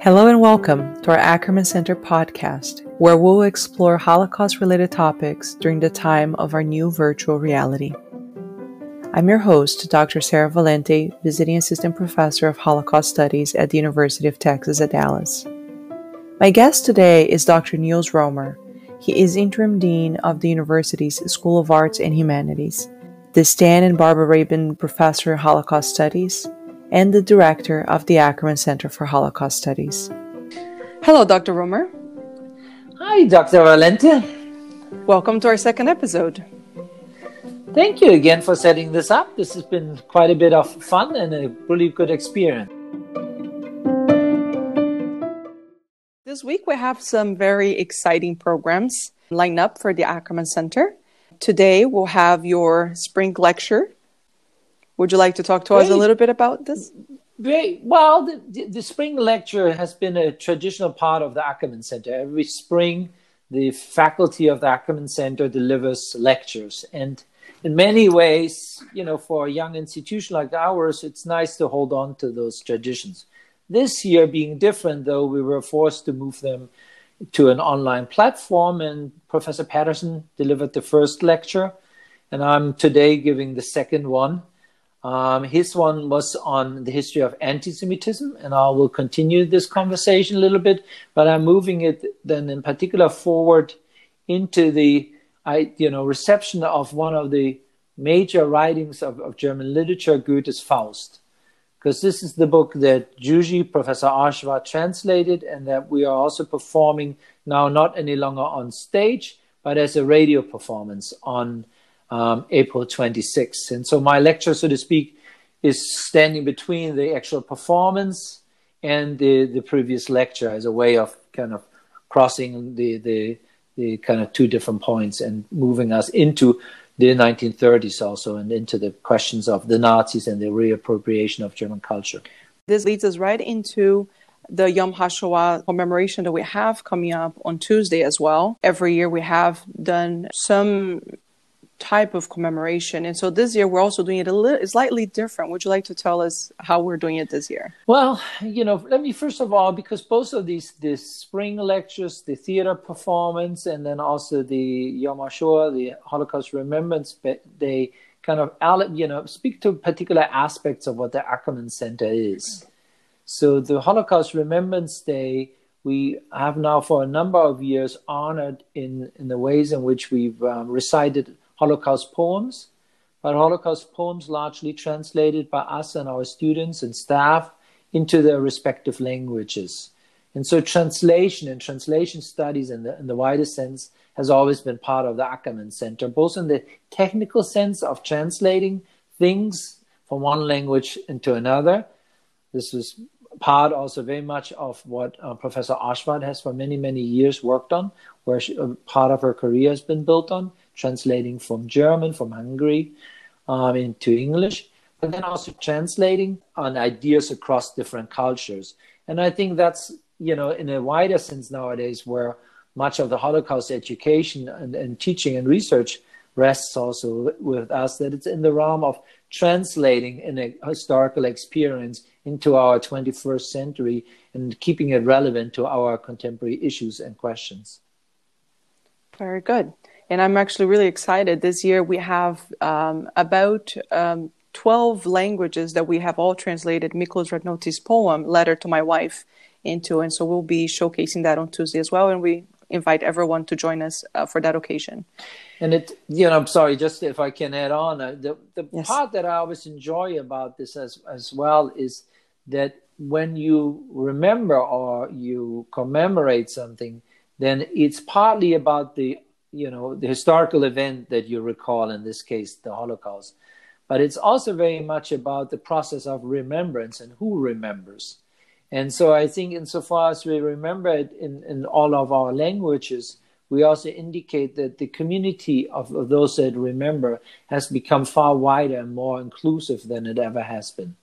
Hello and welcome to our Ackerman Center podcast, where we'll explore Holocaust related topics during the time of our new virtual reality. I'm your host, Dr. Sarah Valente, Visiting Assistant Professor of Holocaust Studies at the University of Texas at Dallas. My guest today is Dr. Nils Roemer. He is Interim Dean of the university's School of Arts and Humanities, the Stan and Barbara Rabin Professor of Holocaust Studies, and the director of the Ackerman Center for Holocaust Studies. Hello, Dr. Roemer. Hi, Dr. Valente. Welcome to our second episode. Thank you again for setting this up. This has been quite a bit of fun and a really good experience. This week we have some very exciting programs lined up for the Ackerman Center. Today we'll have your spring lecture would you like to talk to us a little bit about this? Very well. The, the, spring lecture has been a traditional part of the Ackerman Center. Every spring, the faculty of the Ackerman Center delivers lectures, and in many ways, you know, for a young institution like ours, it's nice to hold on to those traditions. This year, being different, though, we were forced to move them to an online platform, and Professor Patterson delivered the first lecture, and I'm today giving the second one. Um, his one was on the history of anti-Semitism, and I will continue this conversation a little bit, but I'm moving it then in particular forward into the, I, you know, reception of one of the major writings of, of German literature, Goethe's Faust, because this is the book that Juji, Professor Ozsváth, translated, and that we are also performing now, not any longer on stage, but as a radio performance on um, April 26th. And so my lecture, so to speak, is standing between the actual performance and the, the previous lecture as a way of kind of crossing the, the, the kind of two different points and moving us into the 1930s also and into the questions of the Nazis and the reappropriation of German culture. This leads us right into the Yom HaShoah commemoration that we have coming up on Tuesday as well. Every year we have done some type of commemoration. And so this year we're also doing it a little slightly different. Would you like to tell us how we're doing it this year? Well, you know, let me first of all, because both of these, the spring lectures, the theater performance, and then also the Yom HaShoah, the Holocaust Remembrance they kind of, you know, speak to particular aspects of what the Ackerman Center is. So the Holocaust Remembrance Day, we have now for a number of years honored in, in the ways in which we've um, recited Holocaust poems, but Holocaust poems largely translated by us and our students and staff into their respective languages. And so translation and translation studies in the, in the widest sense has always been part of the Ackerman Center, both in the technical sense of translating things from one language into another. This was part also very much of what uh, Professor Ozsváth has for many, many years worked on, where she, uh, part of her career has been built on translating from German, from Hungary, um, into English, but then also translating on ideas across different cultures. And I think that's, you know, in a wider sense nowadays where much of the Holocaust education and, and teaching and research rests also with us, that it's in the realm of translating in a historical experience into our 21st century and keeping it relevant to our contemporary issues and questions. Very good and I'm actually really excited. This year we have um, about um, 12 languages that we have all translated Miklos Radnóti's poem, Letter to My Wife, into. And so we'll be showcasing that on Tuesday as well. And we invite everyone to join us uh, for that occasion. And it, you know, I'm sorry, just if I can add on, uh, the, the yes. part that I always enjoy about this as, as well is that when you remember or you commemorate something, then it's partly about the you know the historical event that you recall in this case the holocaust. But it's also very much about the process of remembrance and who remembers. And so i think insofar as we remember it in, in all of our languages we also indicate that the community of, of those that remember has become far wider and more inclusive than it ever has been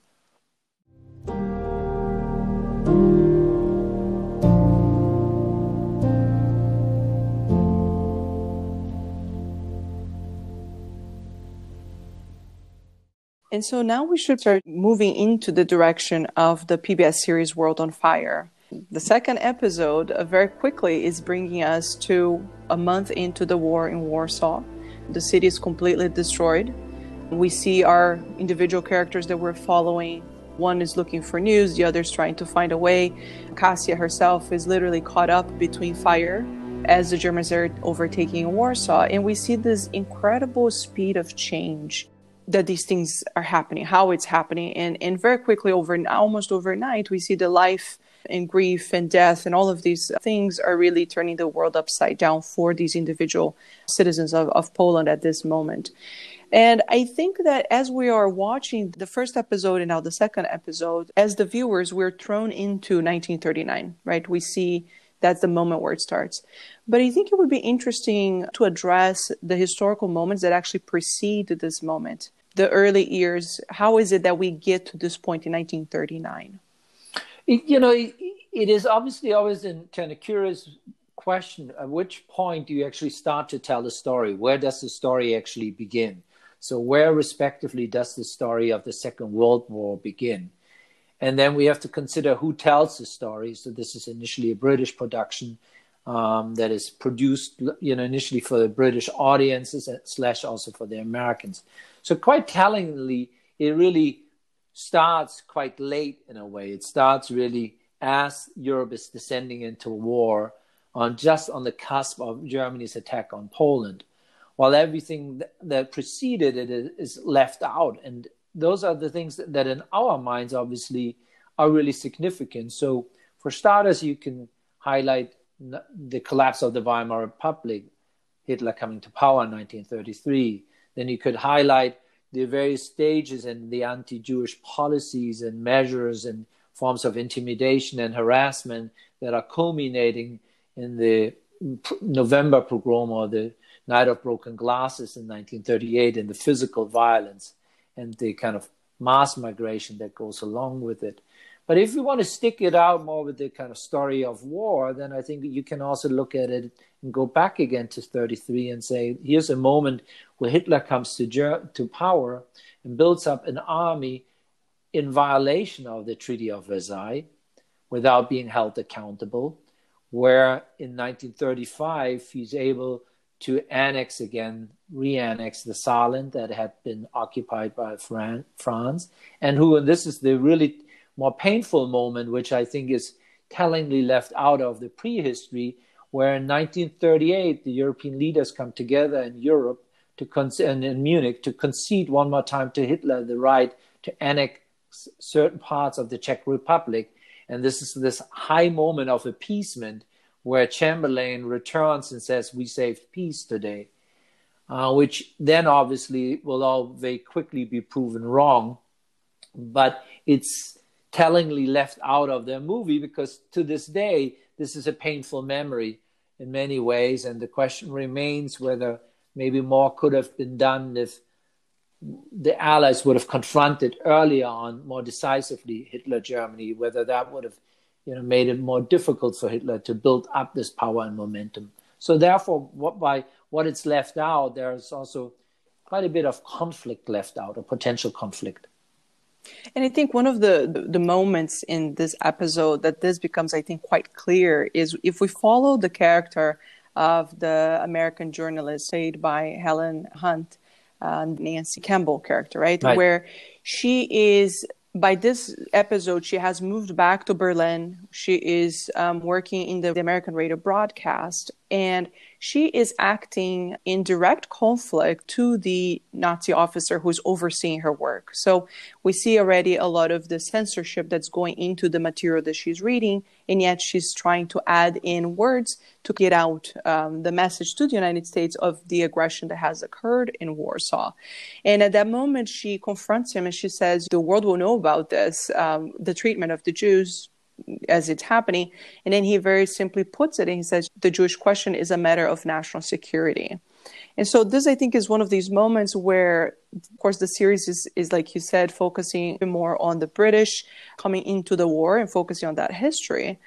And so now we should start moving into the direction of the PBS series World on Fire. The second episode, uh, very quickly, is bringing us to a month into the war in Warsaw. The city is completely destroyed. We see our individual characters that we're following. One is looking for news, the other is trying to find a way. Kasia herself is literally caught up between fire as the Germans are overtaking Warsaw. And we see this incredible speed of change that these things are happening, how it's happening. And, and very quickly, over almost overnight, we see the life and grief and death and all of these things are really turning the world upside down for these individual citizens of, of Poland at this moment. And I think that as we are watching the first episode and now the second episode, as the viewers, we're thrown into 1939, right? We see that's the moment where it starts. But I think it would be interesting to address the historical moments that actually precede this moment, the early years. How is it that we get to this point in 1939? You know, it, is obviously always a kind of curious question. At which point do you actually start to tell the story? Where does the story actually begin? So, where respectively does the story of the Second World War begin? And then we have to consider who tells the story. So this is initially a British production um, that is produced, you know, initially for the British audiences slash also for the Americans. So quite tellingly, it really starts quite late in a way. It starts really as Europe is descending into war on just on the cusp of Germany's attack on Poland, while everything that preceded it is left out and those are the things that, that in our minds obviously are really significant. So for starters, you can highlight the collapse of the Weimar Republic, Hitler coming to power in 1933. Then you could highlight the various stages and the anti-Jewish policies and measures and forms of intimidation and harassment that are culminating in the November pogrom or the Night of Broken Glasses in 1938 and the physical violence and the kind of mass migration that goes along with it. But if you want to stick it out more with the kind of story of war, then I think you can also look at it and go back again to 33 and say, here's a moment where Hitler comes to, ger- to power and builds up an army in violation of the Treaty of Versailles without being held accountable, where in 1935 he's able to annex again, re-annex the Saarland that had been occupied by Fran- France, and who, and this is the really more painful moment, which I think is tellingly left out of the prehistory, where in 1938 the European leaders come together in Europe to con- and in Munich to concede one more time to Hitler the right to annex certain parts of the Czech Republic, and this is this high moment of appeasement where Chamberlain returns and says, We saved peace today, uh, which then obviously will all very quickly be proven wrong. But it's tellingly left out of their movie because to this day, this is a painful memory in many ways. And the question remains whether maybe more could have been done if the Allies would have confronted earlier on more decisively Hitler Germany, whether that would have you know, made it more difficult for Hitler to build up this power and momentum. So therefore, what, by what it's left out, there's also quite a bit of conflict left out, a potential conflict. And I think one of the the moments in this episode that this becomes, I think, quite clear is if we follow the character of the American journalist played by Helen Hunt, uh, Nancy Campbell character, right? right? Where she is by this episode, she has moved back to Berlin. She is um, working in the, the American radio broadcast, and she is acting in direct conflict to the Nazi officer who's overseeing her work. So we see already a lot of the censorship that's going into the material that she's reading, and yet she's trying to add in words to get out um, the message to the United States of the aggression that has occurred in Warsaw. And at that moment, she confronts him and she says, The world will know about this, um, the treatment of the Jews as it's happening. And then he very simply puts it and he says, the Jewish question is a matter of national security. And so this, I think, is one of these moments where, of course, the series is, is like you said, focusing more on the British coming into the war and focusing on that history.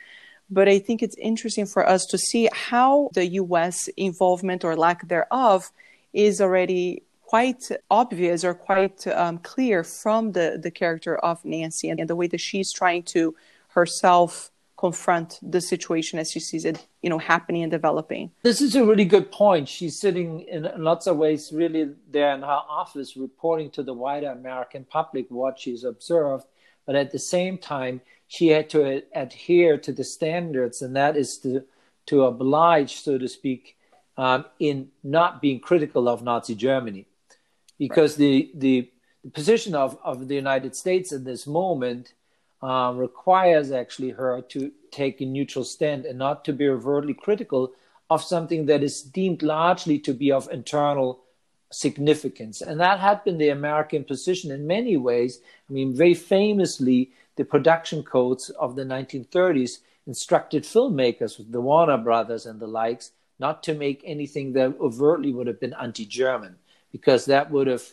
But I think it's interesting for us to see how the US involvement or lack thereof is already quite obvious or quite um, clear from the, the character of Nancy and, and the way that she's trying to herself confront the situation as she sees it, you know, happening and developing. This is a really good point. She's sitting in lots of ways really there in her office reporting to the wider American public what she's observed, but at the same time, she had to adhere to the standards, and that is to to oblige, so to speak, um, in not being critical of Nazi Germany, because right. the, the the position of, of the United States in this moment um, requires actually her to take a neutral stand and not to be overtly critical of something that is deemed largely to be of internal significance. And that had been the American position in many ways. I mean, very famously, the production codes of the 1930s instructed filmmakers, the Warner Brothers and the likes, not to make anything that overtly would have been anti-German, because that would have,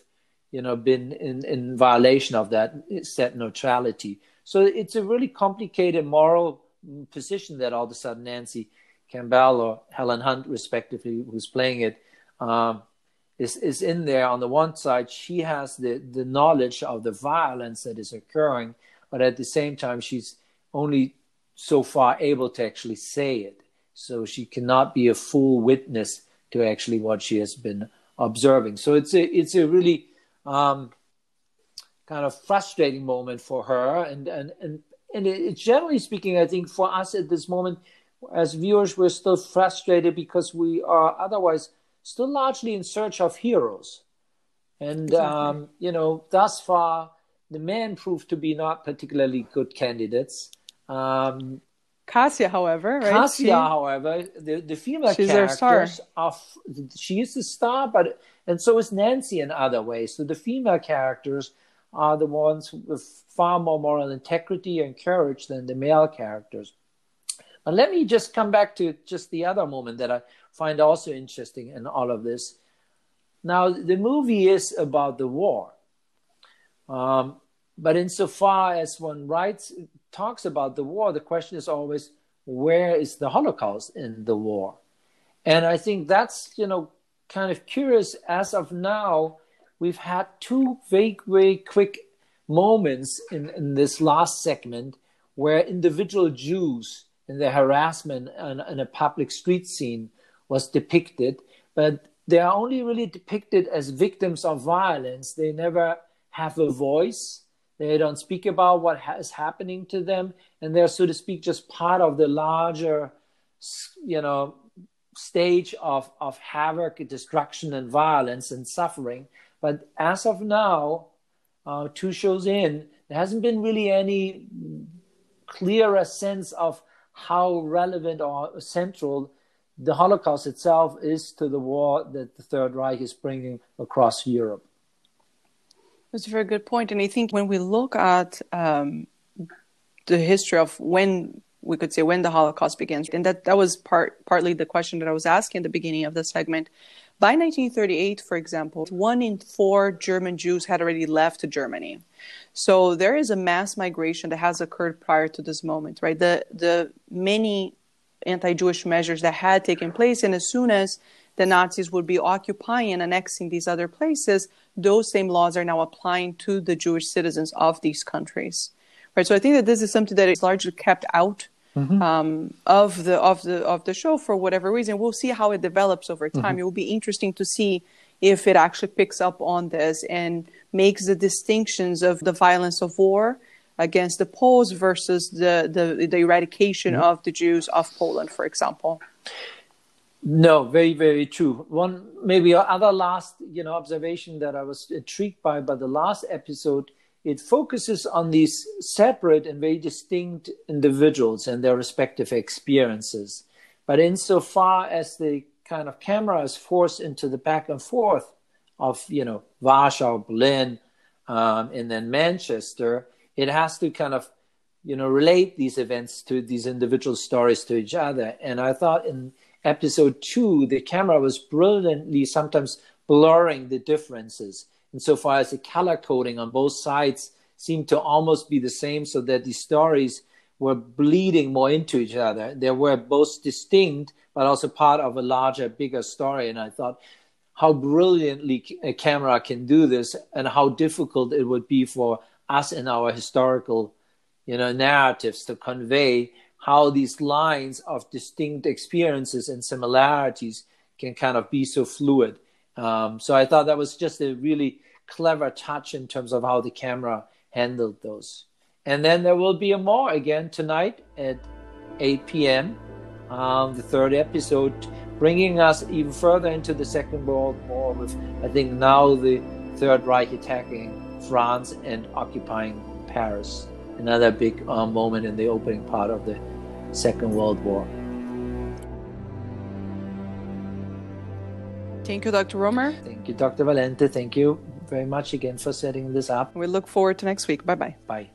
you know, been in, in violation of that set neutrality. So it's a really complicated moral position that all of a sudden Nancy Campbell or Helen Hunt, respectively, who's playing it, um, is is in there. On the one side, she has the the knowledge of the violence that is occurring, but at the same time, she's only so far able to actually say it. So she cannot be a full witness to actually what she has been observing. So it's a it's a really um, kind of frustrating moment for her and and and and it, generally speaking i think for us at this moment as viewers we're still frustrated because we are otherwise still largely in search of heroes and exactly. um, you know thus far the men proved to be not particularly good candidates um, Kasia, however, right? Kasia, she, however, the, the female she's characters are she is the star, but and so is Nancy in other ways. So the female characters are the ones with far more moral integrity and courage than the male characters. But let me just come back to just the other moment that I find also interesting in all of this. Now, the movie is about the war. Um, but insofar as one writes, talks about the war, the question is always, where is the Holocaust in the war? And I think that's, you know, kind of curious as of now we've had two very, very quick moments in, in this last segment where individual Jews in their harassment in a public street scene was depicted, but they are only really depicted as victims of violence. They never have a voice. They don't speak about what is happening to them, and they're, so to speak, just part of the larger, you know, stage of of havoc, destruction, and violence and suffering but as of now, uh, two shows in, there hasn't been really any clearer sense of how relevant or central the Holocaust itself is to the war that the Third Reich is bringing across Europe. That's a very good point. And I think when we look at um, the history of when we could say when the Holocaust begins, and that, that was part partly the question that I was asking at the beginning of the segment. By 1938, for example, one in four German Jews had already left Germany. So there is a mass migration that has occurred prior to this moment, right? The the many anti-Jewish measures that had taken place, and as soon as the Nazis would be occupying and annexing these other places, those same laws are now applying to the Jewish citizens of these countries, right? So I think that this is something that is largely kept out mm-hmm. um, of the of the of the show for whatever reason. We'll see how it develops over time. Mm-hmm. It will be interesting to see if it actually picks up on this and makes the distinctions of the violence of war against the Poles versus the the, the eradication mm-hmm. of the Jews of Poland, for example. No, very, very true. One maybe other last, you know, observation that I was intrigued by by the last episode it focuses on these separate and very distinct individuals and their respective experiences. But insofar as the kind of camera is forced into the back and forth of, you know, Warsaw, Berlin, um, and then Manchester, it has to kind of, you know, relate these events to these individual stories to each other. And I thought in episode two, the camera was brilliantly sometimes blurring the differences insofar as the color coding on both sides seemed to almost be the same, so that the stories were bleeding more into each other. They were both distinct, but also part of a larger, bigger story. And I thought, how brilliantly a camera can do this and how difficult it would be for us in our historical you know narratives to convey how these lines of distinct experiences and similarities can kind of be so fluid um, so i thought that was just a really clever touch in terms of how the camera handled those and then there will be a more again tonight at 8 p.m um, the third episode bringing us even further into the Second World War with, I think, now the Third Reich attacking France and occupying Paris. Another big uh, moment in the opening part of the Second World War. Thank you, Dr. Roemer. Thank you, Dr. Valente. Thank you very much again for setting this up. We look forward to next week. Bye bye. Bye.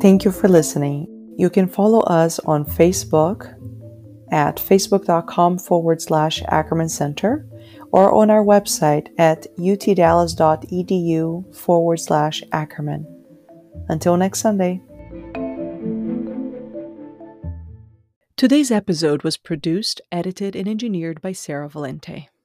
Thank you for listening. You can follow us on Facebook at facebook.com forward slash Ackerman Center or on our website at utdallas.edu forward slash Ackerman. Until next Sunday. Today's episode was produced, edited, and engineered by Sarah Valente.